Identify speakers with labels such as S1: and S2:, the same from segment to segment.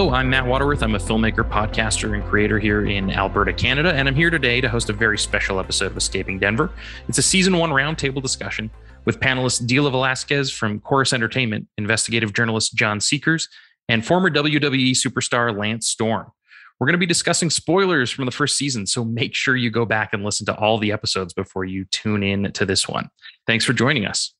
S1: Hello, I'm Matt Watterworth. I'm a filmmaker, podcaster, and creator here in Alberta, Canada, and I'm here today to host a very special episode of Escaping Denver. It's a season one roundtable discussion with panelists Dila Velazquez from Corus Entertainment, investigative journalist Jon Szekeres, and former WWE superstar Lance Storm. We're going to be discussing spoilers from the first season, so make sure you go back and listen to all the episodes before you tune in to this one. Thanks for joining us.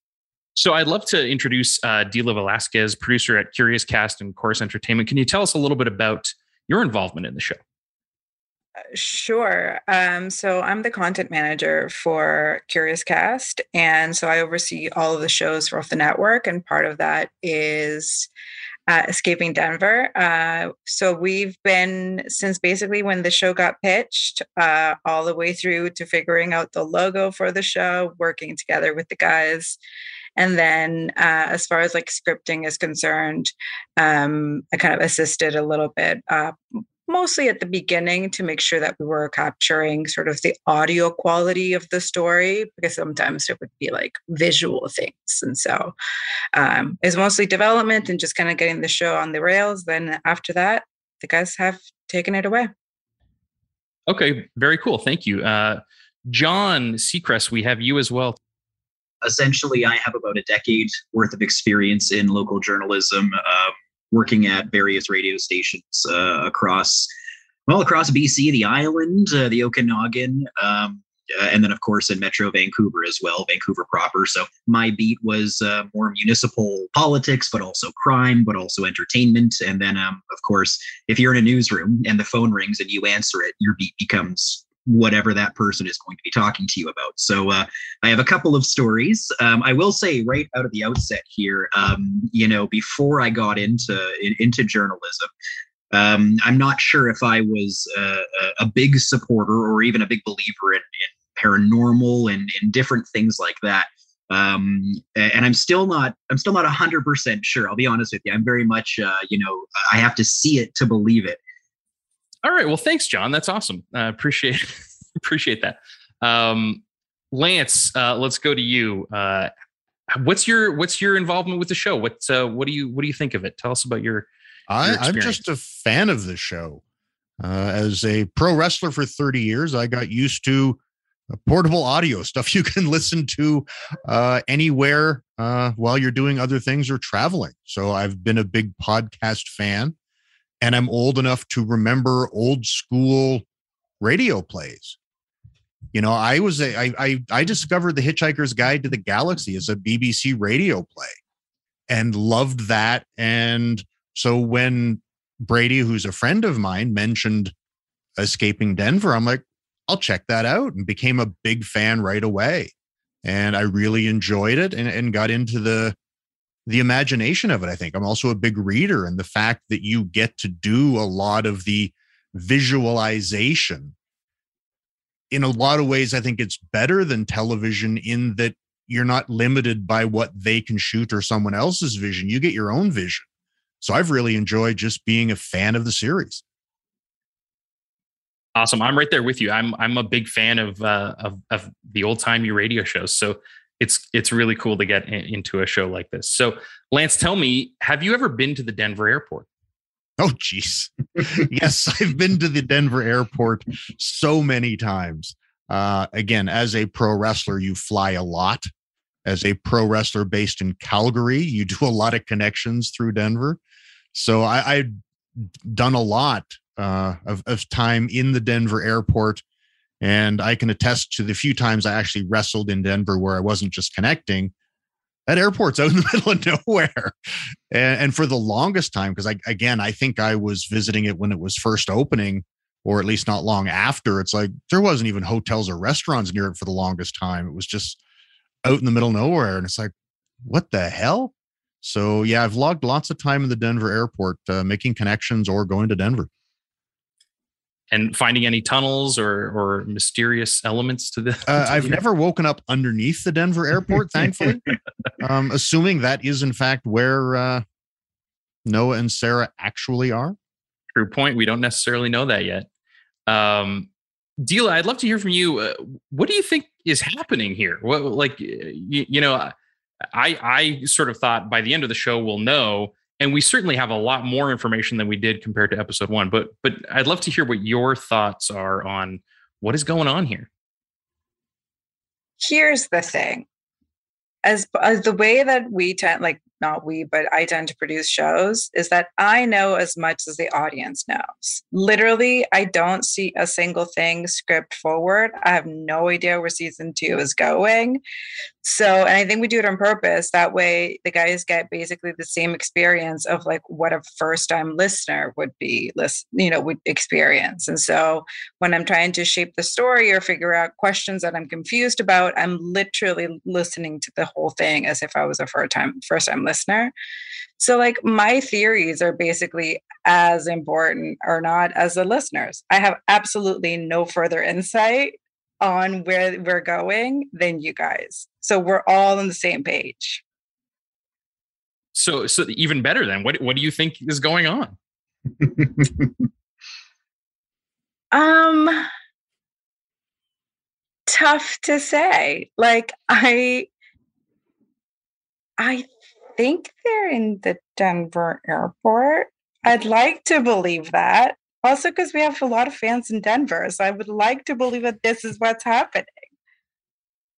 S1: So I'd love to introduce uh, Dila Velazquez, producer at Curiouscast and Corus Entertainment. Can you tell us a little bit about your involvement in the show?
S2: Uh, sure. Um, so I'm the content manager for Curiouscast, and so I oversee all of the shows for the network, and part of that is uh, Escaping Denver. Uh, so we've been since basically when the show got pitched, uh, all the way through to figuring out the logo for the show, working together with the guys and then uh, as far as like scripting is concerned, um, I kind of assisted a little bit, uh, mostly at the beginning to make sure that we were capturing sort of the audio quality of the story, because sometimes it would be like visual things. And so um, it's mostly development and just kind of getting the show on the rails. Then after that, the guys have taken it away.
S1: Okay, very cool. Thank you. Uh, Jon Szekeres, we have you as well
S3: essentially, I have about a decade worth of experience in local journalism, uh, working at various radio stations uh, across, well, across BC, the island, uh, the Okanagan, um, uh, and then of course in Metro Vancouver as well, Vancouver proper. So my beat was uh, more municipal politics, but also crime, but also entertainment. And then, um, of course, if you're in a newsroom and the phone rings and you answer it, your beat becomes whatever that person is going to be talking to you about. So uh, I have a couple of stories. Um, I will say right out of the outset here, um, you know, before I got into in, into journalism, um, I'm not sure if I was uh, a big supporter or even a big believer in, in paranormal and in different things like that. Um, and I'm still not, I'm still not hundred percent sure. I'll be honest with you. I'm very much, uh, you know, I have to see it to believe it.
S1: All right. Well, thanks, Jon. That's awesome. I uh, appreciate appreciate that. Um, Lance, uh, let's go to you. Uh, what's your what's your involvement with the show? What's uh, what do you what do you think of it? Tell us about your.
S4: I, I'm just a fan of the show. Uh, as a pro wrestler for 30 years, I got used to portable audio stuff you can listen to uh, anywhere uh, while you're doing other things or traveling. So I've been a big podcast fan and I'm old enough to remember old school radio plays. You know, I was a, I, I, I discovered the Hitchhiker's Guide to the Galaxy as a BBC radio play and loved that. And so when Brady, who's a friend of mine, mentioned escaping Denver, I'm like, I'll check that out and became a big fan right away. And I really enjoyed it and, and got into the the imagination of it. I think I'm also a big reader, and the fact that you get to do a lot of the visualization in a lot of ways, I think it's better than television in that you're not limited by what they can shoot or someone else's vision. You get your own vision. So I've really enjoyed just being a fan of the series.
S1: Awesome. I'm right there with you. I'm I'm a big fan of uh, of, of the old timey radio shows. So it's it's really cool to get in, into a show like this. So, Lance, tell me, have you ever been to the Denver airport?
S4: Oh, geez, yes, I've been to the Denver airport so many times. Uh, again, as a pro wrestler, you fly a lot. As a pro wrestler based in Calgary, you do a lot of connections through Denver. So I, I've done a lot uh, of, of time in the Denver airport and I can attest to the few times I actually wrestled in Denver where I wasn't just connecting. that airport's out in the middle of nowhere. And, and for the longest time, because I again, I think I was visiting it when it was first opening, or at least not long after. It's like there wasn't even hotels or restaurants near it for the longest time. It was just out in the middle of nowhere. And it's like, what the hell? So yeah, I've logged lots of time in the Denver airport, uh, making connections or going to Denver.
S1: And finding any tunnels or or mysterious elements to this?
S4: Uh, I've never woken up underneath the Denver airport, thankfully. um, assuming that is in fact where uh, Noah and Sarah actually are.
S1: True point. We don't necessarily know that yet. Um, Dila, I'd love to hear from you. Uh, what do you think is happening here? What, like, you, you know, I I sort of thought by the end of the show we'll know, and we certainly have a lot more information than we did compared to episode one. But but I'd love to hear what your thoughts are on what is going on here.
S2: Here's the thing. As, as the way that we tend like not we, but I tend to produce shows, is that I know as much as the audience knows. Literally, I don't see a single thing script forward. I have no idea where season two is going. So, and I think we do it on purpose. That way, the guys get basically the same experience of like what a first time listener would be, list, you know, would experience. And so, when I'm trying to shape the story or figure out questions that I'm confused about, I'm literally listening to the whole thing as if I was a first time first time listener. So, like, my theories are basically as important or not as the listeners. I have absolutely no further insight on where we're going than you guys. So we're all on the same page.
S1: So, so even better then. What what do you think is going on?
S2: um, tough to say. Like I, I think they're in the Denver airport. I'd like to believe that. Also, because we have a lot of fans in Denver. So I would like to believe that this is what's happening.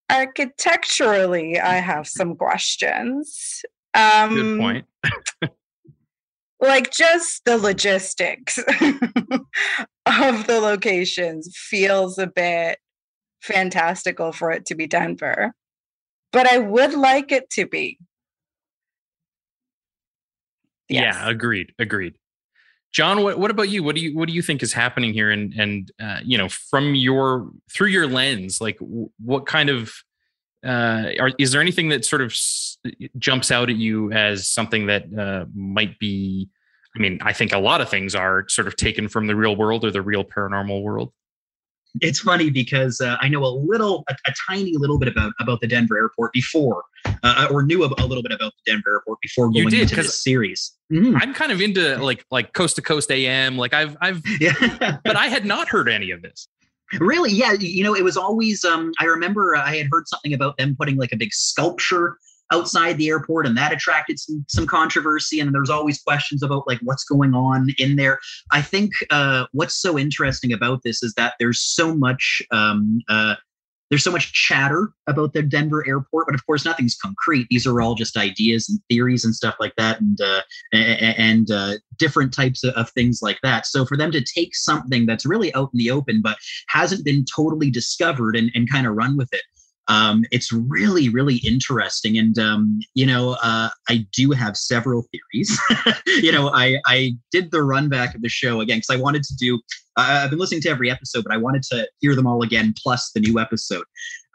S2: Architecturally, I have some questions.
S1: Um, Good point.
S2: like just the logistics of the locations feels a bit fantastical for it to be Denver. But I would like it to be.
S1: Yes. Yeah, agreed. Agreed. Jon, what, what about you? What do you what do you think is happening here? And and uh, you know, from your through your lens, like what kind of uh, are, is there anything that sort of s- jumps out at you as something that uh, might be? I mean, I think a lot of things are sort of taken from the real world or the real paranormal world
S3: it's funny because uh, I know a little, a, a, tiny little bit about about the Denver airport before, uh, or knew a, a, little bit about the Denver airport before going did, into this series.
S1: Mm-hmm. I'm kind of into like like coast to coast AM. Like I've I've, yeah. but I had not heard any of this.
S3: Really? Yeah. You know, it was always. Um, I remember I had heard something about them putting like a big sculpture outside the airport and that attracted some some controversy and there's always questions about like what's going on in there i think uh, what's so interesting about this is that there's so much um, uh, there's so much chatter about the Denver airport, but of course nothing's concrete. These are all just ideas and theories and stuff like that, and uh, and uh, different types of, things like that. So for them to take something that's really out in the open but hasn't been totally discovered and, and kind of run with it, um, it's really really interesting and um, you know uh, i do have several theories. You know I, I did the run back of the show again because i wanted to do uh, i've been listening to every episode but i wanted to hear them all again plus the new episode.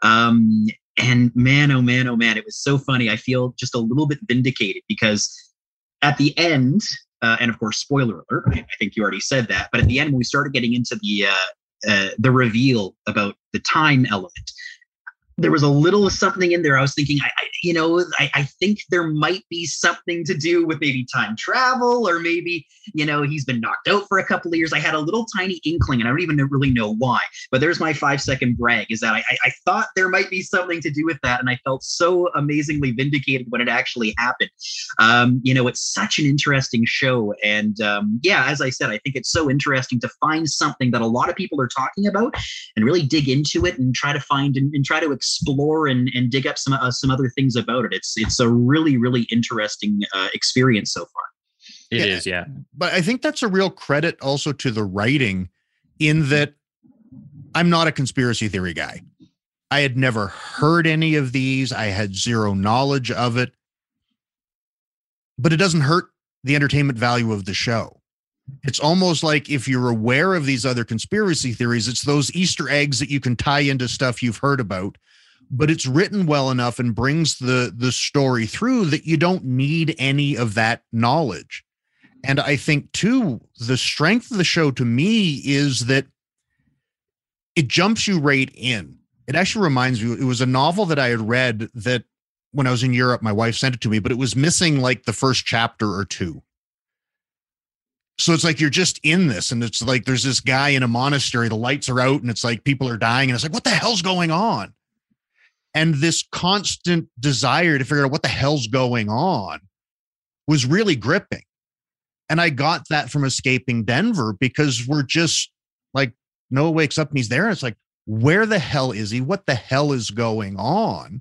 S3: Um, and man oh man oh man it was so funny. I feel just a little bit vindicated because at the end uh, and of course spoiler alert I, I, think you already said that but at the end when we started getting into the uh, uh, the reveal about the time element there was a little something in there. I was thinking, I, I you know, I, I, think there might be something to do with maybe time travel, or maybe, you know, he's been knocked out for a couple of years. I had a little tiny inkling, and I don't even really know why. But there's my five second brag is that I, I thought there might be something to do with that, and I felt so amazingly vindicated when it actually happened. Um, you know, it's such an interesting show, and um, yeah, as I said, I think it's so interesting to find something that a lot of people are talking about, and really dig into it and try to find and, and try to explore and, and dig up some uh, some other things about it. It's it's a really really interesting uh, experience so far.
S1: It yeah, is, yeah.
S4: But I think that's a real credit also to the writing, in that I'm not a conspiracy theory guy. I had never heard any of these. I had zero knowledge of it. but it doesn't hurt the entertainment value of the show. It's almost like if you're aware of these other conspiracy theories, it's those Easter eggs that you can tie into stuff you've heard about, but it's written well enough and brings the the story through that you don't need any of that knowledge. And I think too, the strength of the show to me is that it jumps you right in. It actually reminds me, it was a novel that I had read that when I was in Europe, my wife sent it to me, but it was missing like the first chapter or two. So it's like you're just in this, and it's like there's this guy in a monastery, the lights are out, and it's like people are dying, and it's like, what the hell's going on? And this constant desire to figure out what the hell's going on was really gripping. And I got that from escaping Denver because we're just like Noah wakes up and he's there. And it's like, where the hell is he? What the hell is going on?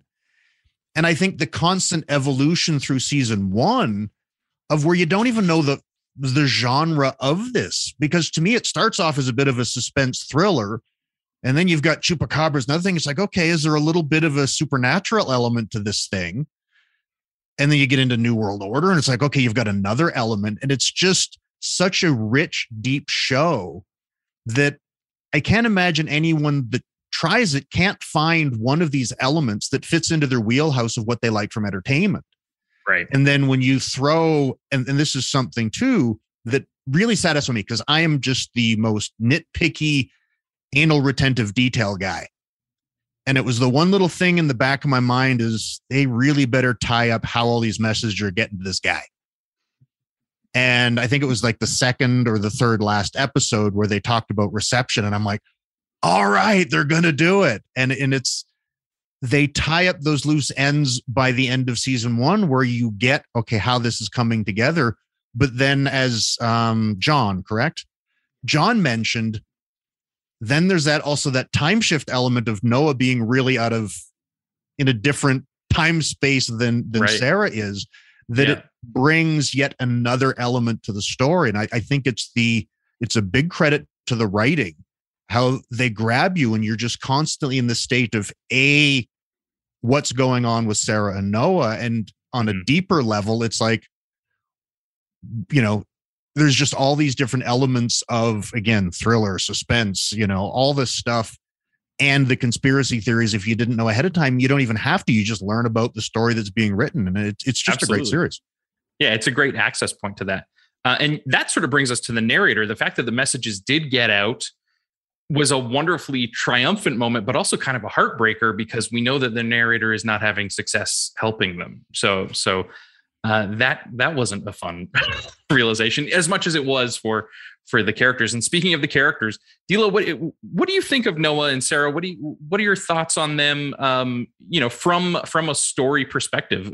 S4: And I think the constant evolution through season one of where you don't even know the the genre of this, because to me it starts off as a bit of a suspense thriller. And then you've got chupacabras. Another thing, it's like, okay, is there a little bit of a supernatural element to this thing? And then you get into New World Order, and it's like, okay, you've got another element. And it's just such a rich, deep show that I can't imagine anyone that tries it can't find one of these elements that fits into their wheelhouse of what they like from entertainment.
S1: Right.
S4: And then when you throw, and, and this is something too that really satisfies me because I am just the most nitpicky, anal retentive detail guy. And it was the one little thing in the back of my mind is they really better tie up how all these messages are getting to this guy. And I think it was like the second or the third last episode where they talked about reception. And I'm like, all right, they're to do it. And, and it's, they tie up those loose ends by the end of season one where you get, okay, how this is coming together. But then, as um, Jon, correct? Jon mentioned, then there's that also that time shift element of Noah being really out of in a different time space than than right. Sarah is that yeah. it brings yet another element to the story. And I, I think it's the it's a big credit to the writing, how they grab you and you're just constantly in the state of a what's going on with Sarah and Noah. And on a mm-hmm. deeper level, it's like, you know, there's just all these different elements of again thriller suspense you know all this stuff and the conspiracy theories if you didn't know ahead of time you don't even have to you just learn about the story that's being written and it, it's just Absolutely. a great series.
S1: Yeah it's a great access point to that. Uh, and that sort of brings us to the narrator the fact that the messages did get out was a wonderfully triumphant moment but also kind of a heartbreaker because we know that the narrator is not having success helping them. So so uh, that that wasn't a fun realization as much as it was for for the characters. And speaking of the characters, Dila, what what do you think of Noah and Sarah? What do you what are your thoughts on them? Um, you know, from from a story perspective,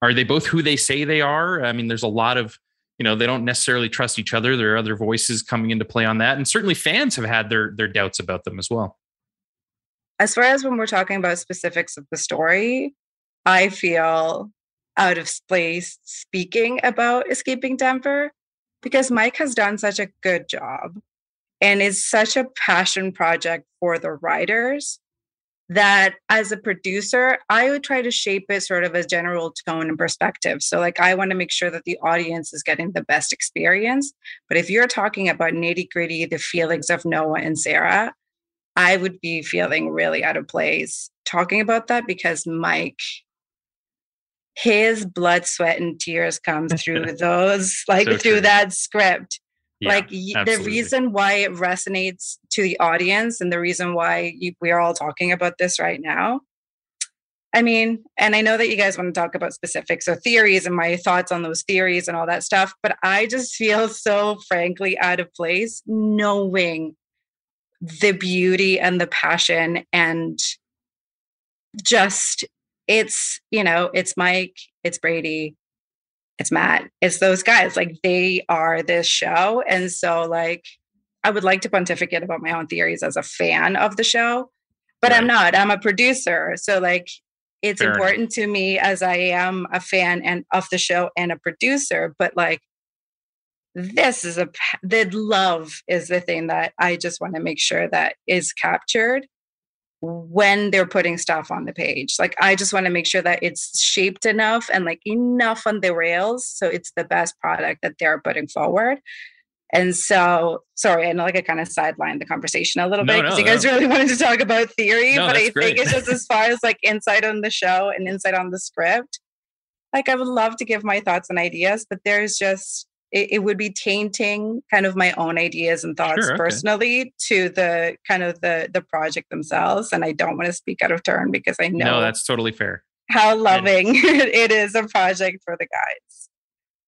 S1: are they both who they say they are? I mean, there's a lot of you know they don't necessarily trust each other. There are other voices coming into play on that, and certainly fans have had their their doubts about them as well.
S2: As far as when we're talking about specifics of the story, I feel out of place speaking about escaping Denver because Mike has done such a good job and is such a passion project for the writers that as a producer, I would try to shape it sort of a general tone and perspective. So, like, I want to make sure that the audience is getting the best experience. But if you're talking about nitty gritty, the feelings of Noah and Sarah, I would be feeling really out of place talking about that because Mike his blood, sweat, and tears comes through those, like so through true. that script. Yeah, like absolutely. the reason why it resonates to the audience and the reason why you, we are all talking about this right now. I mean, and I know that you guys want to talk about specifics or theories and my thoughts on those theories and all that stuff, but I just feel so frankly out of place knowing the beauty and the passion and just it's you know it's mike it's brady it's matt it's those guys like they are this show and so like i would like to pontificate about my own theories as a fan of the show but right. i'm not i'm a producer so like it's Fair important enough. to me as i am a fan and of the show and a producer but like this is a the love is the thing that i just want to make sure that is captured when they're putting stuff on the page. Like I just want to make sure that it's shaped enough and like enough on the rails so it's the best product that they're putting forward. And so, sorry, I know like I kind of sidelined the conversation a little no, bit because no, you guys no. really wanted to talk about theory, but I great. think it's just as far as like insight on the show and insight on the script. Like I would love to give my thoughts and ideas, but there's just it, it would be tainting kind of my own ideas and thoughts sure, okay. personally to the kind of the the project themselves. And I don't want to speak out of turn because I know
S1: no, that's totally fair.
S2: How loving it is a project for the guys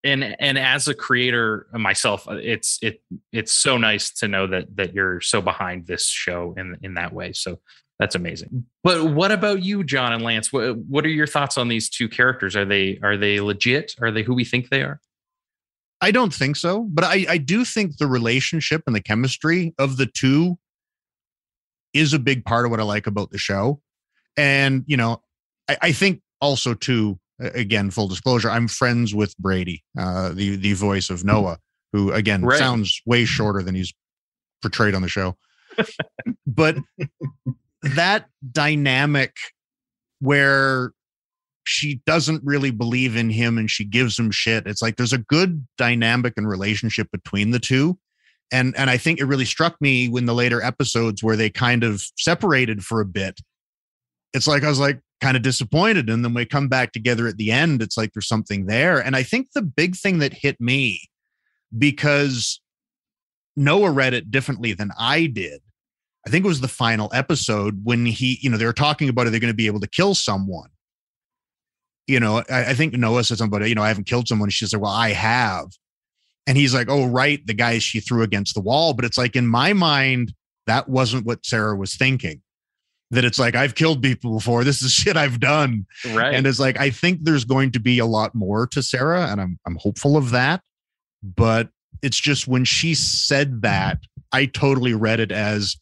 S1: and and as a creator myself uh, it's it it's so nice to know that that you're so behind this show in in that way so that's amazing but what about you jon and lance what, what are your thoughts on these two characters are they are they legit are they who we think they are
S4: i don't think so but i i do think the relationship and the chemistry of the two is a big part of what i like about the show and you know i, I think also too again, full disclosure, I'm friends with Brady, uh, the the voice of Noah, who again right. sounds way shorter than he's portrayed on the show. but that dynamic where she doesn't really believe in him and she gives him shit. It's like there's a good dynamic and relationship between the two. And and I think it really struck me when the later episodes where they kind of separated for a bit. It's like I was like, kind of disappointed. And then we come back together at the end, it's like there's something there. And I think the big thing that hit me because Noah read it differently than I did. I think it was the final episode when he, you know, they were talking about are they going to be able to kill someone? You know, I, I think Noah said something about, you know, I haven't killed someone. She said, well, I have. And he's like, oh, right, the guy she threw against the wall. But it's like in my mind, that wasn't what Sarah was thinking that it's like I've killed people before. This is shit I've done.
S1: Right.
S4: And it's like I think there's going to be a lot more to Sarah, and I'm I'm hopeful of that. But it's just when she said that, I totally read it as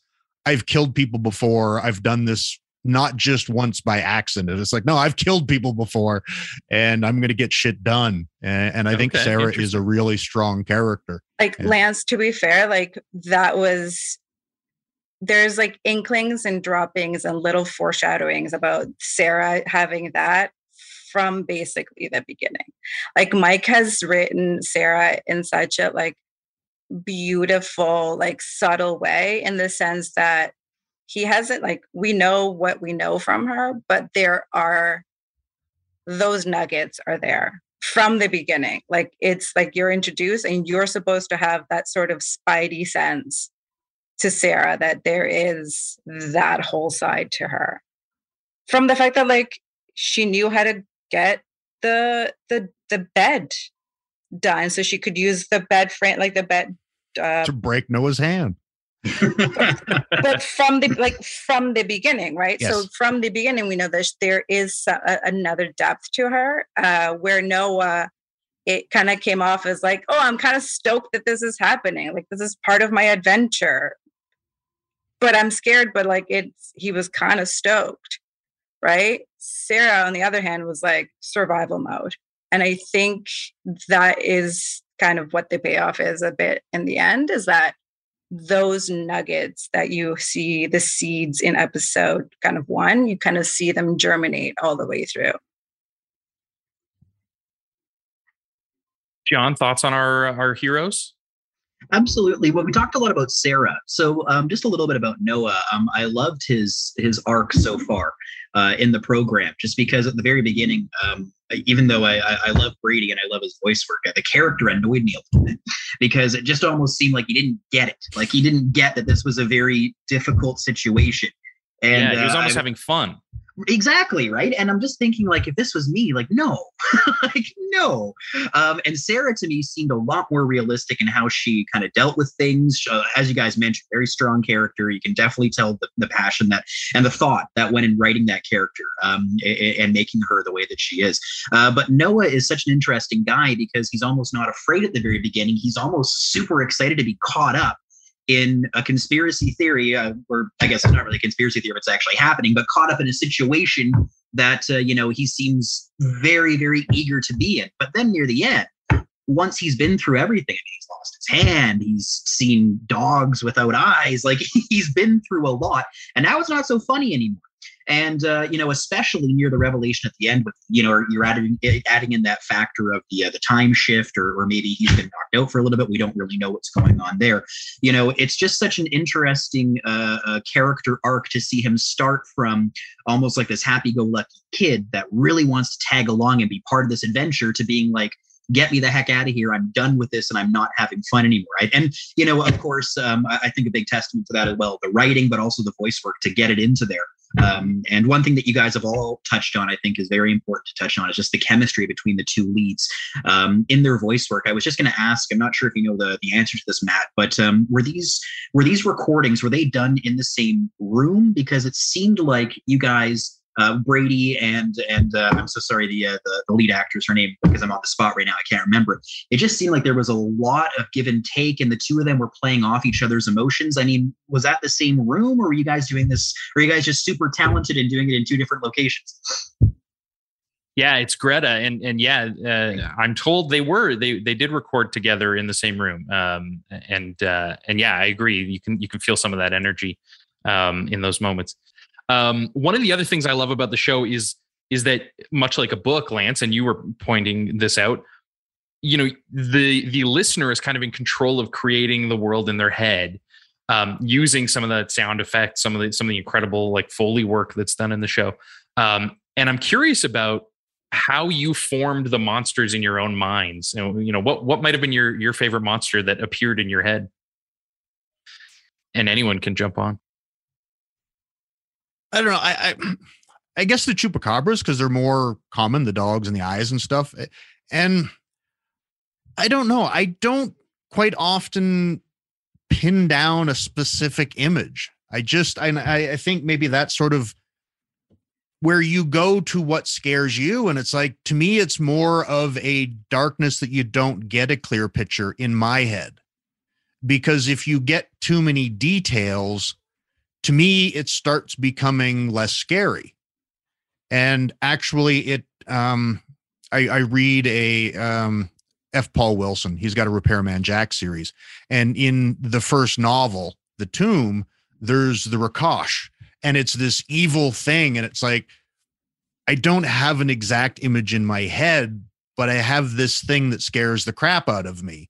S4: I've killed people before. I've done this not just once by accident. It's like, no, I've killed people before and I'm going to get shit done. And, and I okay, think Sarah is a really strong character.
S2: Like
S4: and,
S2: Lance, to be fair, like that was there's like inklings and droppings and little foreshadowings about Sarah having that from basically the beginning. Like Mike has written Sarah in such a like beautiful, like subtle way in the sense that he hasn't like we know what we know from her, but there are those nuggets are there from the beginning. Like it's like you're introduced and you're supposed to have that sort of spidey sense to Sarah that there is that whole side to her. From the fact that like she knew how to get the the the bed done so she could use the bed frame like the bed
S4: uh, to break Noah's hand.
S2: But from the like from the beginning, right? Yes. So from the beginning, we know that there is a, another depth to her, uh, where Noah, it kind of came off as like, oh, I'm kind of stoked that this is happening. Like this is part of my adventure but I'm scared, but like it's he was kind of stoked, right? Sarah, on the other hand, was like survival mode. And I think that is kind of what the payoff is a bit in the end is that those nuggets that you see the seeds in episode kind of one, you kind of see them germinate all the way through.
S1: Jon, thoughts on our our heroes?
S3: Absolutely. Well, we talked a lot about Sarah. So, um, just a little bit about Noah. Um, I loved his his arc so far uh, in the program, just because at the very beginning, um, even though I, I, love Brady and I love his voice work, the character annoyed me a little bit because it just almost seemed like he didn't get it. Like he didn't get that this was a very difficult situation.
S1: And yeah, he was uh, almost uh, having fun.
S3: Exactly, right? And I'm just thinking, like, if this was me, like, no, like, no. Um, and Sarah to me seemed a lot more realistic in how she kind of dealt with things. Uh, as you guys mentioned, very strong character. You can definitely tell the, the passion that and the thought that went in writing that character um, and, and, making her the way that she is. Uh, but Noah is such an interesting guy because he's almost not afraid at the very beginning. He's almost super excited to be caught up in a conspiracy theory, uh, or I guess it's not really a conspiracy theory, it's actually happening, but caught up in a situation that, uh, you know, he seems very, very eager to be in. But then near the end, once he's been through everything, I mean, he's lost his hand, He's seen dogs without eyes. Like he's been through a lot, and now it's not so funny anymore and uh, you know especially near the revelation at the end with you know you're adding adding in that factor of the uh, the time shift or, or maybe he's been knocked out for a little bit we don't really know what's going on there you know it's just such an interesting uh, uh character arc to see him start from almost like this happy-go-lucky kid that really wants to tag along and be part of this adventure to being like get me the heck out of here. I'm done with this and I'm not having fun anymore. Right. And, you know, of course, um, I think a big testament to that as well, the writing, but also the voice work to get it into there. Um, and one thing that you guys have all touched on, I think, is very important to touch on is just the chemistry between the two leads um, in their voice work. I was just going to ask. I'm not sure if you know the the answer to this, Matt, but um, were these were these recordings were they done in the same room? Because it seemed like you guys uh, Brady and and uh, I'm so sorry the, uh, the, the lead actress her name because I'm on the spot right now I can't remember it. Just seemed like there was a lot of give and take, and the two of them were playing off each other's emotions. I mean, was that the same room, or were you guys doing this? Or are you guys just super talented and doing it in two different locations?
S1: Yeah, it's Greta, and and yeah, uh, I'm told they were they they did record together in the same room, um, and uh, and yeah, I agree. You can you can feel some of that energy um, in those moments. Um, one of the other things I love about the show is is that much like a book, Lance, and you were pointing this out. You know, the the listener is kind of in control of creating the world in their head, um, using some of the sound effects, some of the some of the incredible like foley work that's done in the show. Um, and I'm curious about how you formed the monsters in your own minds. You know, you know what what might have been your your favorite monster that appeared in your head. And anyone can jump on.
S4: I don't know. I I, I guess the chupacabras because they're more common, the dogs and the eyes and stuff. Eh, and I don't know. I don't quite often pin down a specific image. I just I I think maybe that's sort of where you go to what scares you and it's like to me it's more of a darkness that you don't get a clear picture in my head because if you get too many details to me, it starts becoming less scary. And actually, it, um, I, I read a, um, F. Paul Wilson. He's got a Repairman Jack series. And in the first novel, The Tomb, there's the Rakosh. And it's this evil thing. And it's like, I don't have an exact image in my head, but I have this thing that scares the crap out of me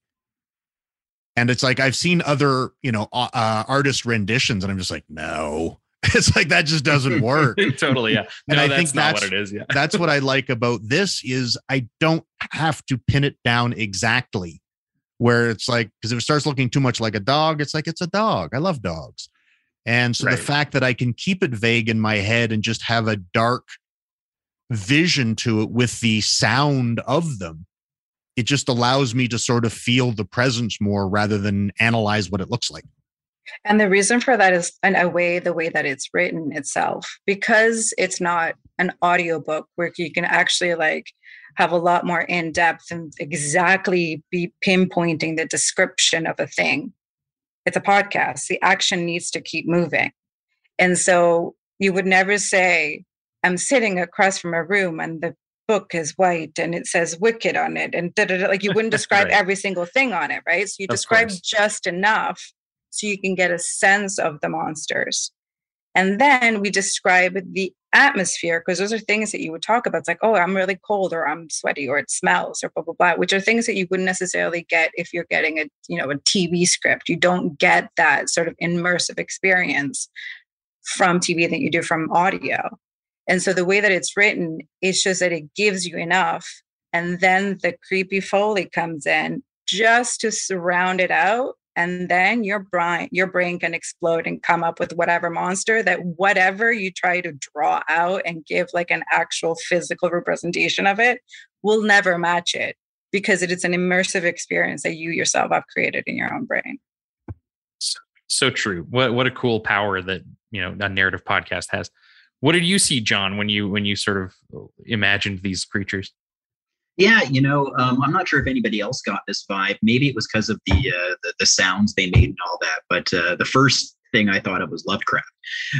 S4: and it's like i've seen other you know uh, artist renditions and i'm just like no. It's like that just doesn't work.
S1: Totally yeah.
S4: And no, i think that's what it is yeah. that's what i like about this is i don't have to pin it down exactly where it's like because if it starts looking too much like a dog it's like it's a dog. I love dogs. And so right. the fact that i can keep it vague in my head and just have a dark vision to it with the sound of them it just allows me to sort of feel the presence more rather than analyze what it looks like.
S2: And the reason for that is in a way the way that it's written itself because it's not an audiobook where you can actually like have a lot more in depth and exactly be pinpointing the description of a thing. It's a podcast. The action needs to keep moving. And so you would never say, I'm sitting across from a room and the book is white and it says wicked on it and da, da, da. like you wouldn't describe right. every single thing on it right so you of describe course. just enough so you can get a sense of the monsters and then we describe the atmosphere because those are things that you would talk about it's like oh i'm really cold or i'm sweaty or it smells or blah blah blah which are things that you wouldn't necessarily get if you're getting a you know a tv script you don't get that sort of immersive experience from tv that you do from audio and so the way that it's written, it's just that it gives you enough. And then the creepy Foley comes in just to surround it out. And then your brain, your brain can explode and come up with whatever monster that whatever you try to draw out and give like an actual physical representation of it will never match it because it is an immersive experience that you yourself have created in your own brain.
S1: So, so true. What what a cool power that you know a narrative podcast has. What did you see, Jon, when you when you sort of imagined these creatures?
S3: Yeah, you know, um, I'm not sure if anybody else got this vibe. Maybe it was because of the, uh, the, the sounds they made and all that. But uh, the first thing I thought of was Lovecraft.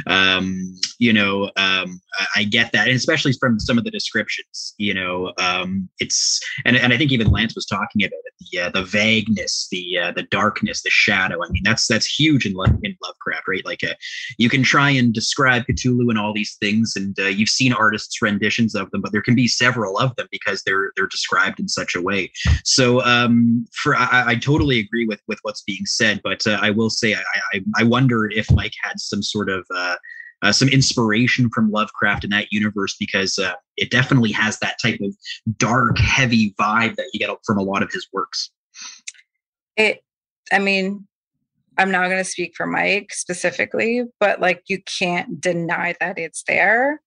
S3: Um, you know, um, I, get that, and especially from some of the descriptions. You know, um, it's and and I think even Lance was talking about it, the uh, the vagueness, the uh, the darkness, the shadow. I mean, that's that's huge in Lo- in Lovecraft, right? Like, uh, you can try and describe Cthulhu and all these things, and uh, you've seen artists' renditions of them, but there can be several of them because they're they're described in such a way. So, um, for I, I totally agree with with what's being said, but uh, I will say I, I I wonder if Mike had some sort of uh, uh, some inspiration from Lovecraft in that universe because uh, it definitely has that type of dark, heavy vibe that you get from a lot of his works.
S2: It, I mean, I'm not going to speak for Mike specifically, but like you can't deny that it's there.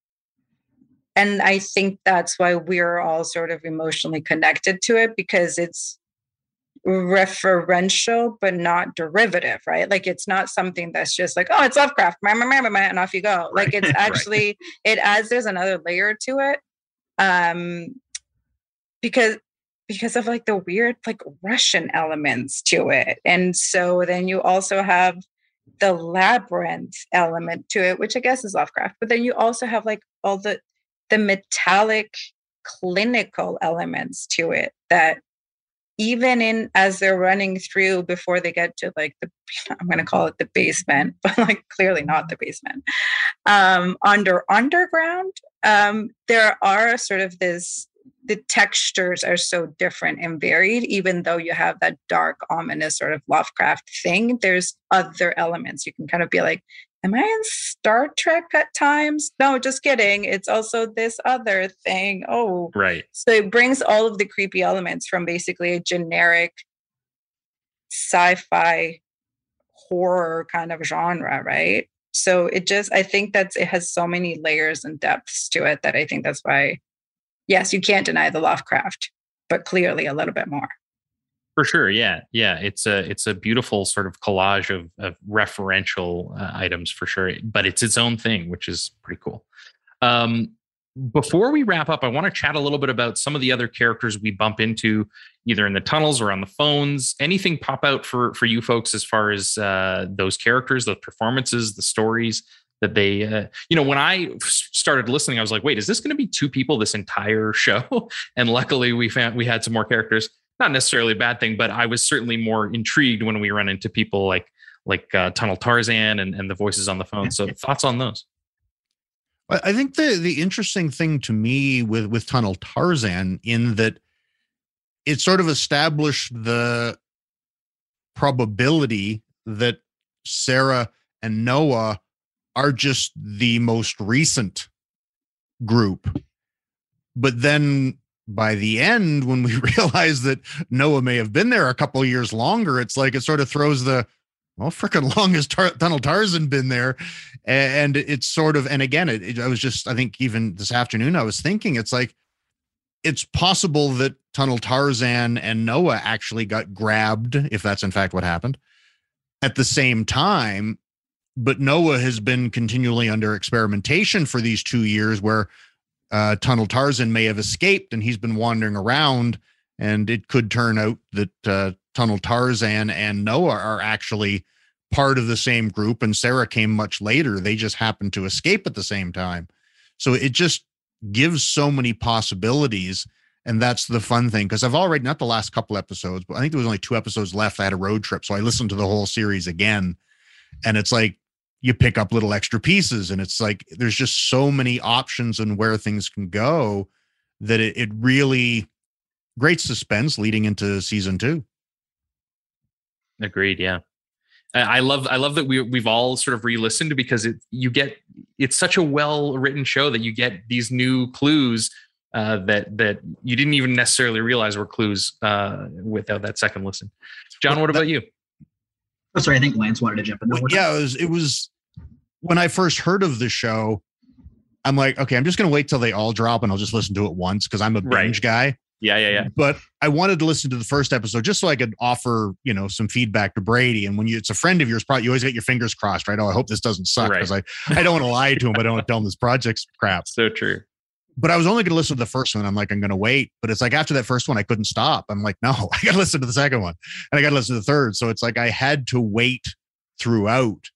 S2: And I think that's why we're all sort of emotionally connected to it because it's referential but not derivative right? Like it's not something that's just like oh it's lovecraft and off you go. Like it's actually right. it adds there's another layer to it um because because of like the weird like russian elements to it. And so then you also have the labyrinth element to it which i guess is lovecraft but then you also have like all the the metallic clinical elements to it that even in as they're running through before they get to like the i'm going to call it the basement but like clearly not the basement um under underground um there are sort of this the textures are so different and varied even though you have that dark ominous sort of lovecraft thing there's other elements. You can kind of be like am I in Star Trek at times? No, just kidding. It's also this other thing. Oh,
S1: right.
S2: So it brings all of the creepy elements from basically a generic sci fi horror kind of genre, right? So it just, I think that's, it has so many layers and depths to it that I think that's why, yes, you can't deny the Lovecraft, but clearly a little bit more.
S1: For sure, yeah, yeah. It's a it's a beautiful sort of collage of, of referential uh, items for sure, but it's its own thing, which is pretty cool. Um, before we wrap up, I want to chat a little bit about some of the other characters we bump into, either in the tunnels or on the phones. Anything pop out for for you folks as far as uh, those characters, the performances, the stories that they, uh, you know, when I started listening, I was like, wait, is this going to be two people this entire show? and luckily, we found we had some more characters not necessarily a bad thing, but I was certainly more intrigued when we run into people like like uh, Tunnel Tarzan and, and the voices on the phone. So thoughts on those?
S4: I think the the interesting thing to me with with Tunnel Tarzan in that it sort of established the probability that Sarah and Noah are just the most recent group. But then by the end, when we realize that Noah may have been there a couple years longer, it's like it sort of throws the well, freaking long has Tar- Tunnel Tarzan been there? And it's sort of, and again, it, it, I was just, I think even this afternoon, I was thinking, it's like, it's possible that Tunnel Tarzan and Noah actually got grabbed, if that's in fact what happened, at the same time. But Noah has been continually under experimentation for these two years where uh, Tunnel Tarzan may have escaped and he's been wandering around. And it could turn out that uh, Tunnel Tarzan and Noah are actually part of the same group, and Sarah came much later. They just happened to escape at the same time. So it just gives so many possibilities. And that's the fun thing because I've already, not the last couple episodes, but I think there was only two episodes left. I had a road trip. So I listened to the whole series again. And it's like you pick up little extra pieces and it's like there's just so many options and where things can go that it, it really great suspense leading into season two.
S1: Agreed yeah. I love i love that we, we've all sort of re-listened because it you get it's such a well written show that you get these new clues uh, that that you didn't even necessarily realize were clues uh, without that second listen. Jon what about you?
S3: Oh, sorry, I think Lance wanted to jump in.
S4: Well, yeah, it was, it was when I first heard of the show, I'm like, okay, I'm just going to wait till they all drop and I'll just listen to it once because I'm a binge right. guy.
S1: Yeah, yeah, yeah.
S4: But I wanted to listen to the first episode just so I could offer, you know, some feedback to Brady. And when you, it's a friend of yours, probably you always get your fingers crossed, right? Oh, I hope this doesn't suck because right. I, I don't want to lie to him, but I don't want to tell him this project's crap.
S1: So true.
S4: But I was only going to listen to the first one. I'm like, I'm going to wait. But it's like after that first one, I couldn't stop. I'm like, no, I got to listen to the second one, and I got to listen to the third. So it's like I had to wait throughout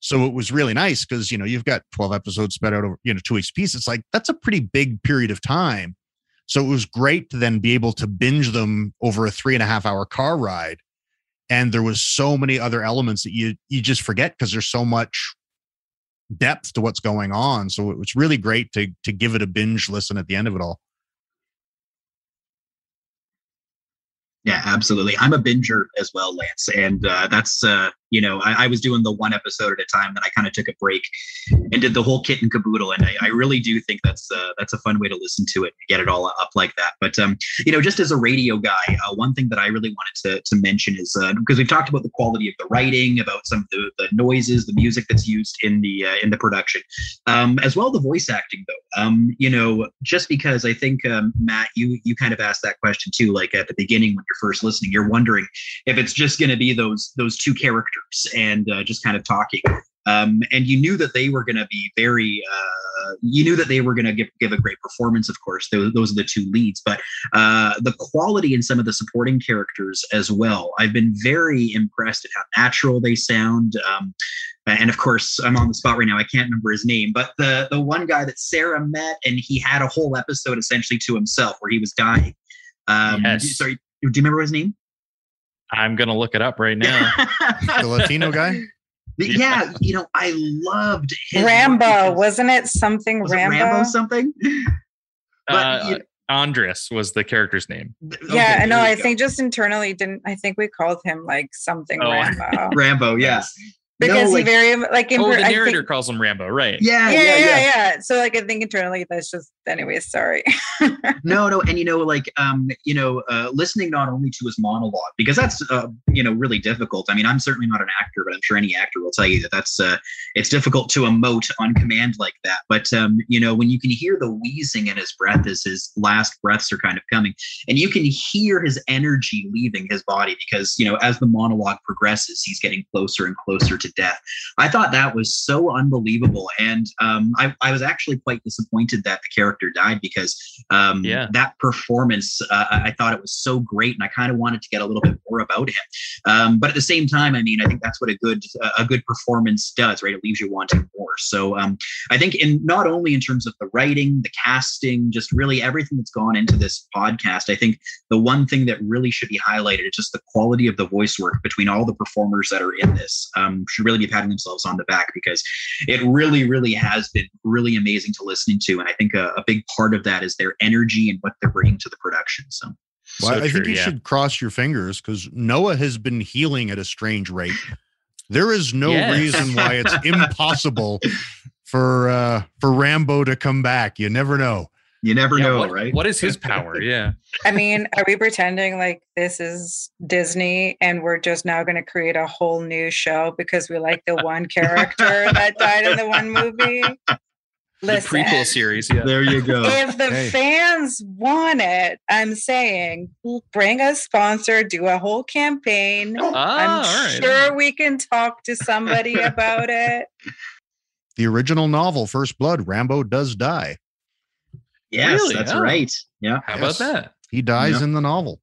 S4: So it was really nice because you know you've got 12 episodes spread out over you know two weeks piece. It's like that's a pretty big period of time. So it was great to then be able to binge them over a three and a half hour car ride. And there was so many other elements that you you just forget because there's so much depth to what's going on. So it was really great to to give it a binge listen at the end of it all.
S3: Yeah, absolutely. I'm a binger as well, Lance, and uh, that's uh, you know I, I, was doing the one episode at a time. Then I kind of took a break and did the whole kit and caboodle. And I, I really do think that's uh, that's a fun way to listen to it, get it all up like that. But um, you know, just as a radio guy, uh, one thing that I really wanted to to mention is because uh, we've talked about the quality of the writing, about some of the, the noises, the music that's used in the uh, in the production, um, as well the voice acting. Though, um, you know, just because I think um, Matt, you you kind of asked that question too, like at the beginning when you're first listening, you're wondering if it's just going to be those those two characters and uh, just kind of talking. Um, and you knew that they were going to be very uh, you knew that they were going to give, give a great performance of course those, those are the two leads but uh, the quality in some of the supporting characters as well i've been very impressed at how natural they sound um, and of course i'm on the spot right now i can't remember his name but the the one guy that sarah met and he had a whole episode essentially to himself where he was dying um, yes. sorry do you remember his name
S1: I'm gonna look it up right now.
S4: the Latino guy.
S3: Yeah, you know, I loved
S2: Rambo. Wasn't it something
S3: was
S2: Rambo?
S3: It Rambo something.
S1: But, uh, you know, Andres was the character's name.
S2: Yeah, okay, I know. I go. think just internally didn't. I think we called him like something oh. Rambo.
S3: Rambo, yes
S2: because no, like, he very like
S1: in, oh the narrator think, calls him Rambo, right?
S3: Yeah
S2: yeah, yeah, yeah, yeah. So like I think internally that's just anyways. Sorry.
S3: no, no, and you know, like um, you know, uh, listening not only to his monologue because that's uh, you know really difficult. I mean, I'm certainly not an actor, but I'm sure any actor will tell you that that's uh, it's difficult to emote on command like that. But um, you know, when you can hear the wheezing in his breath as his last breaths are kind of coming, and you can hear his energy leaving his body because you know as the monologue progresses, he's getting closer and closer to to death. I thought that was so unbelievable, and um, I, I, was actually quite disappointed that the character died because um, yeah. that performance, uh, I thought it was so great, and I kind of wanted to get a little bit more about him. Um, but at the same time, I mean, I think that's what a good a good performance does, right? It leaves you wanting more. So um, I think in not only in terms of the writing, the casting, just really everything that's gone into this podcast, I think the one thing that really should be highlighted is just the quality of the voice work between all the performers that are in this. Um, should really be patting themselves on the back because it really, really has been really amazing to listen to. And I think a, a big part of that is their energy and what they're bringing to the production. So.
S4: Well, so I true, think you yeah. should cross your fingers because Noah has been healing at a strange rate. There is no yes. reason why it's impossible for uh, for Rambo to come back. You never know.
S3: You never yeah, know,
S1: what,
S3: right?
S1: What is his power? Yeah.
S2: I mean, are we pretending like this is Disney and we're just now going to create a whole new show because we like the one character that died in the one movie?
S1: Listen, the prequel series. Yeah.
S3: There you go.
S2: If the hey. fans want it, I'm saying bring a sponsor, do a whole campaign. Ah, I'm sure we can talk to somebody about it.
S4: The original novel, First Blood, Rambo does die.
S3: Yes, really? that's oh. right. Yeah.
S1: How yes. about that?
S4: He dies yeah. in the novel.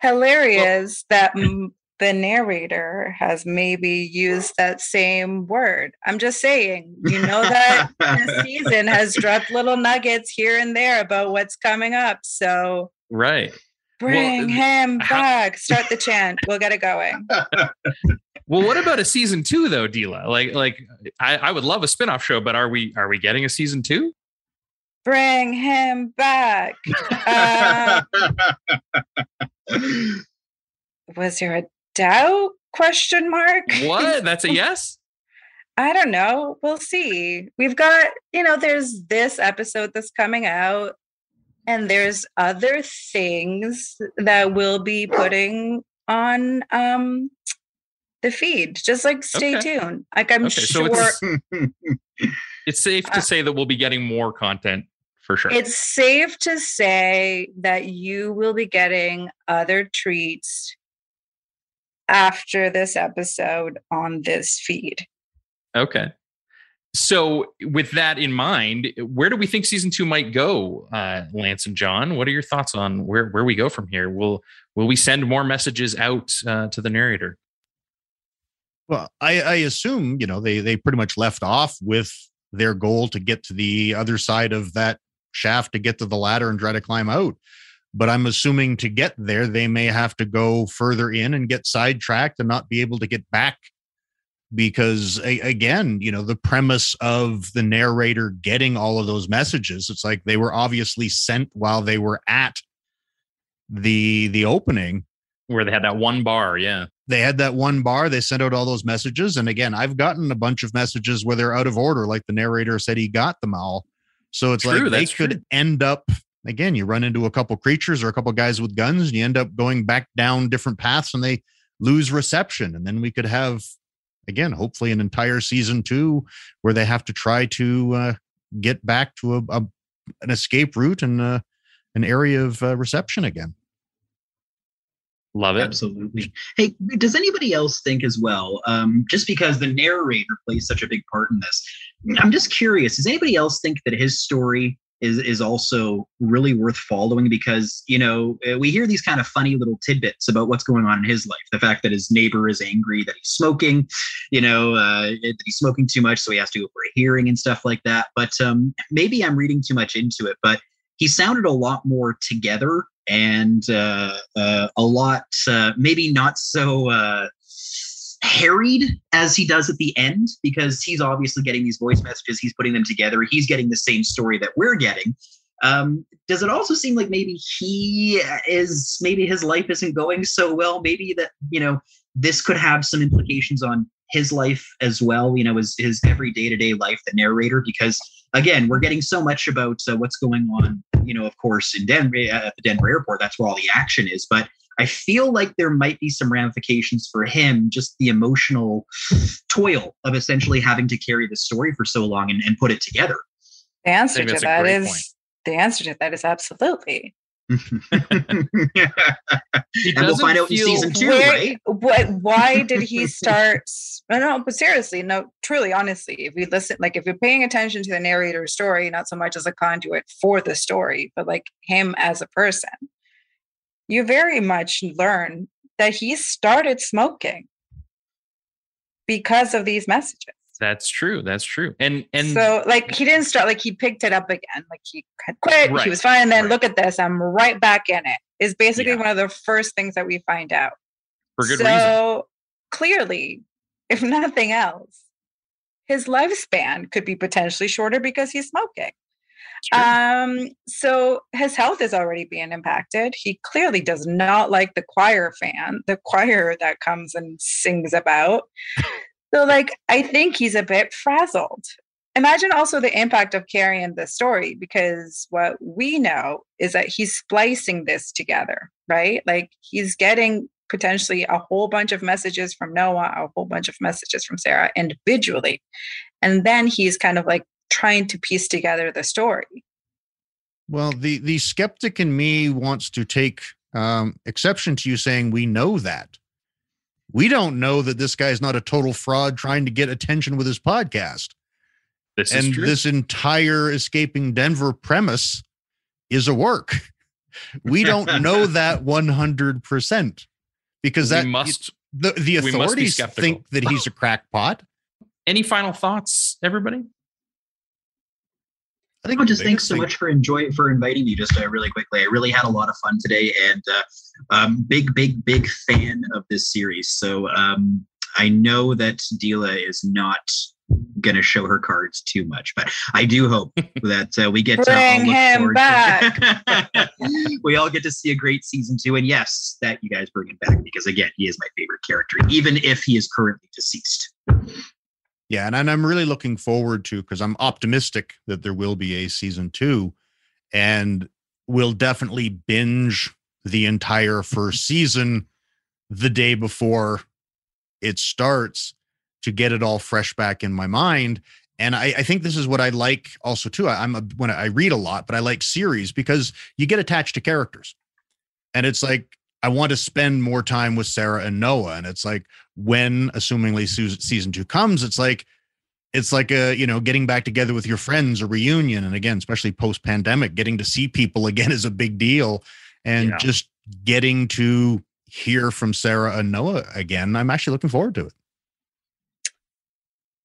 S2: Hilarious well, that m- the narrator has maybe used that same word. I'm just saying, you know that this season has dropped little nuggets here and there about what's coming up. So
S1: right.
S2: Bring well, him how- back. Start the chant. We'll get it going.
S1: well, what about a season two though, Dila? Like, like I, I would love a spinoff show, but are we are we getting a season two?
S2: Bring him back. Uh, was there a doubt? Question mark.
S1: What? That's a yes.
S2: I don't know. We'll see. We've got, you know, there's this episode that's coming out, and there's other things that we'll be putting on um the feed. Just like stay okay. tuned. Like I'm okay, sure
S1: so it's, it's safe to uh, say that we'll be getting more content for sure.
S2: It's safe to say that you will be getting other treats after this episode on this feed.
S1: Okay. So, with that in mind, where do we think season two might go, uh, Lance and Jon? What are your thoughts on where, where we go from here? Will will we send more messages out uh, to the narrator?
S4: Well, I, I assume you know they they pretty much left off with their goal to get to the other side of that shaft to get to the ladder and try to climb out. But I'm assuming to get there, they may have to go further in and get sidetracked and not be able to get back. Because again, you know, the premise of the narrator getting all of those messages, it's like they were obviously sent while they were at the the opening
S1: where they had that one bar yeah
S4: they had that one bar they sent out all those messages and again i've gotten a bunch of messages where they're out of order like the narrator said he got them all so it's true, like they could true. end up again you run into a couple creatures or a couple guys with guns and you end up going back down different paths and they lose reception and then we could have again hopefully an entire season two where they have to try to uh, get back to a, a, an escape route and uh, an area of uh, reception again
S1: Love it.
S3: Absolutely. Hey, does anybody else think as well? Um, just because the narrator plays such a big part in this, I'm just curious. Does anybody else think that his story is is also really worth following? Because you know uh, we hear these kind of funny little tidbits about what's going on in his life. The fact that his neighbor is angry that he's smoking, you know, uh, that he's smoking too much, so he has to go for a hearing and stuff like that. But um, maybe I'm reading too much into it. But he sounded a lot more together and uh, uh, a lot uh, maybe not so uh, harried as he does at the end because he's obviously getting these voice messages he's putting them together he's getting the same story that we're getting. Um, does it also seem like maybe he is maybe his life isn't going so well maybe that you know this could have some implications on his life as well you know his, his every day-to-day life the narrator because again, we're getting so much about uh, what's going on, you know, of course, in Denver, uh, at the Denver airport. That's where all the action is. But I feel like there might be some ramifications for him, just the emotional toil of essentially having to carry the story for so long and, and put it together.
S2: The answer to that is point. the answer to that is absolutely.
S3: and we'll find out feel, in season two, where, right?
S2: What? Why did he start? no, no, but seriously, no, truly, honestly, if we listen, like if you're paying attention to the narrator's story, not so much as a conduit for the story, but like him as a person, you very much learn that he started smoking because of these messages.
S1: That's true. That's true. And and
S2: so like he didn't start like he picked it up again. Like he had quit. Right. He was fine. And then right. look at this. I'm right back in it. Is basically yeah. one of the first things that we find out.
S1: For good
S2: so,
S1: reason.
S2: So clearly, if nothing else, his lifespan could be potentially shorter because he's smoking. Um, so his health is already being impacted. He clearly does not like the choir fan, the choir that comes and sings about. So, like, I think he's a bit frazzled. Imagine also the impact of carrying the story because what we know is that he's splicing this together, right? Like, he's getting potentially a whole bunch of messages from Noah, a whole bunch of messages from Sarah individually. And then he's kind of like trying to piece together the story.
S4: Well, the the skeptic in me wants to take um, exception to you saying we know that we don't know that this guy is not a total fraud trying to get attention with his podcast.
S1: This
S4: and this entire escaping Denver premise is a work. We don't know that 100% because that
S1: must
S4: the, the authorities think that he's a crackpot.
S1: Any final thoughts, everybody?
S3: I think. Oh, just thanks so much for enjoying for inviting me. Just uh, really quickly, I really had a lot of fun today, and uh, um, big, big, big fan of this series. So um, I know that Dila is not going to show her cards too much, but I do hope that uh, we get
S2: Bring to all him back.
S3: we all get to see a great season two, and yes, that you guys bring him back because again, he is my favorite character, even if he is currently deceased.
S4: Yeah, and, and I'm really looking forward to because I'm optimistic that there will be a season two, and we'll definitely binge the entire first season the day before it starts to get it all fresh back in my mind. And I, I think this is what I like also too. I, I'm a, when I read a lot, but I like series because you get attached to characters, and it's like I want to spend more time with Sarah and Noah. And it's like when, assumingly mm-hmm. season two comes, it's like it's like a you know getting back together with your friends, a reunion, and again, especially post pandemic, getting to see people again is a big deal, and yeah. just getting to hear from Sarah and Noah again. I'm actually looking forward to it.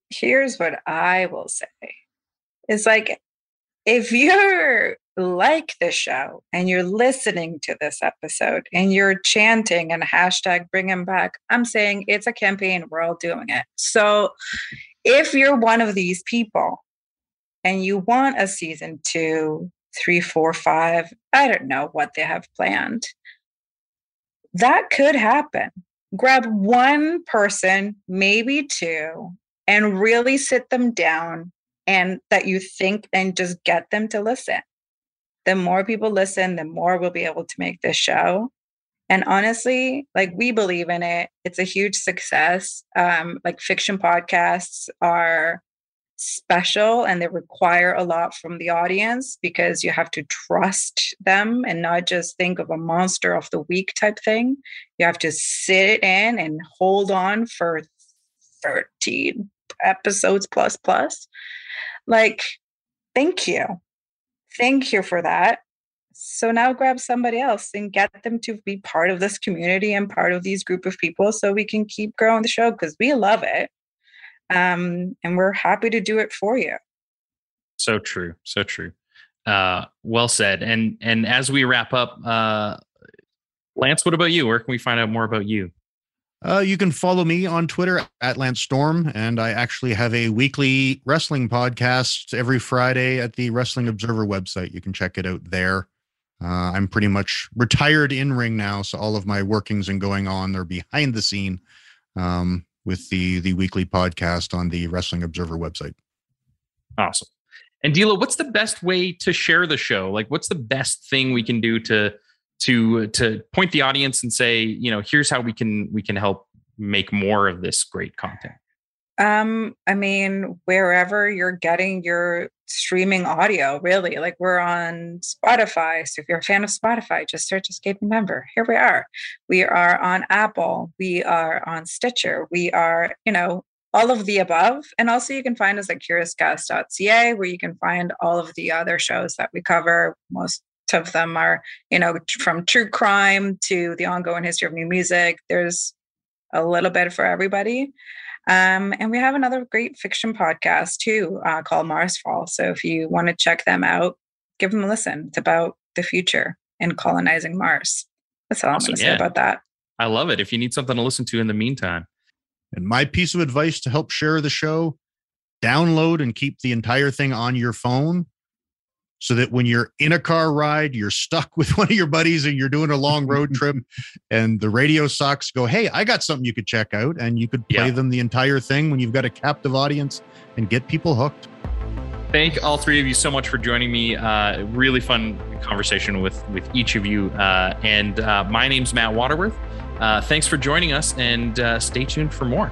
S2: here's what I will say. It's like if you're like the show and you're listening to this episode and you're chanting and hashtag bring him back, I'm saying it's a campaign. We're all doing it. So if you're one of these people and you want a season two, three, four, five, I don't know what they have planned, that could happen. Grab one person, maybe two, and really sit them down and that you think and just get them to listen. The more people listen, the more we'll be able to make this show. And honestly, like we believe in it. It's a huge success. Um, like fiction podcasts are special and they require a lot from the audience because you have to trust them and not just think of a monster of the week type thing. You have to sit in and hold on for 13 episodes plus plus. Like, thank you. Thank you for that. So now grab somebody else and get them to be part of this community and part of these group of people so we can keep growing the show because we love it. Um, and we're happy to do it for you.
S1: So true. So true. Uh, well said. And and as we wrap up, uh, Lance, what about you? Where can we find out more about you?
S4: Uh, you can follow me on Twitter at Lance Storm, and I actually have a weekly wrestling podcast every Friday at the Wrestling Observer website. You can check it out there. Uh, I'm pretty much retired in ring now, so all of my workings and going on are behind the scene um, with the the weekly podcast on the Wrestling Observer website.
S1: Awesome. And Dila, what's the best way to share the show? Like, what's the best thing we can do to to to point the audience and say, you know, here's how we can we can help make more of this great content?
S2: Um, I mean, wherever you're getting your streaming audio, really, like we're on Spotify. So if you're a fan of Spotify, just search Escaping Denver. Here we are. We are on Apple. We are on Stitcher. We are, you know, all of the above. And also you can find us at curiouscast.ca where you can find all of the other shows that we cover. Most of them are, you know, from true crime to the ongoing history of new music. There's a little bit for everybody. Um, and we have another great fiction podcast too uh, called Marsfall. So if you want to check them out, give them a listen. It's about the future and colonizing Mars. That's all awesome. I'm going to yeah. say about that.
S1: I love it. If you need something to listen to in the meantime.
S4: And my piece of advice to help share the show download and keep the entire thing on your phone so that when you're in a car ride, you're stuck with one of your buddies and you're doing a long road trip and the radio socks go, Hey, I got something you could check out. And you could play yeah. them the entire thing when you've got a captive audience and get people hooked.
S1: Thank all three of you so much for joining me. Uh, really fun conversation with, with each of you. Uh, and uh, my name's Matt Watterworth. Uh, thanks for joining us and uh, stay tuned for more.